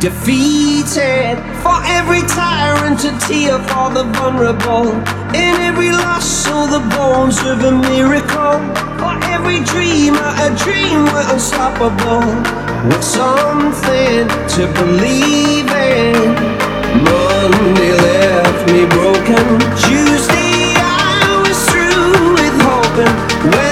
defeated. For every tyrant, a tear for the vulnerable. In every loss, so the bones of a miracle. For every dreamer, a dream we're unstoppable. With something to believe in. Monday left me broken. Tuesday I was through with hoping.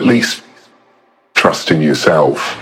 At least trust in yourself.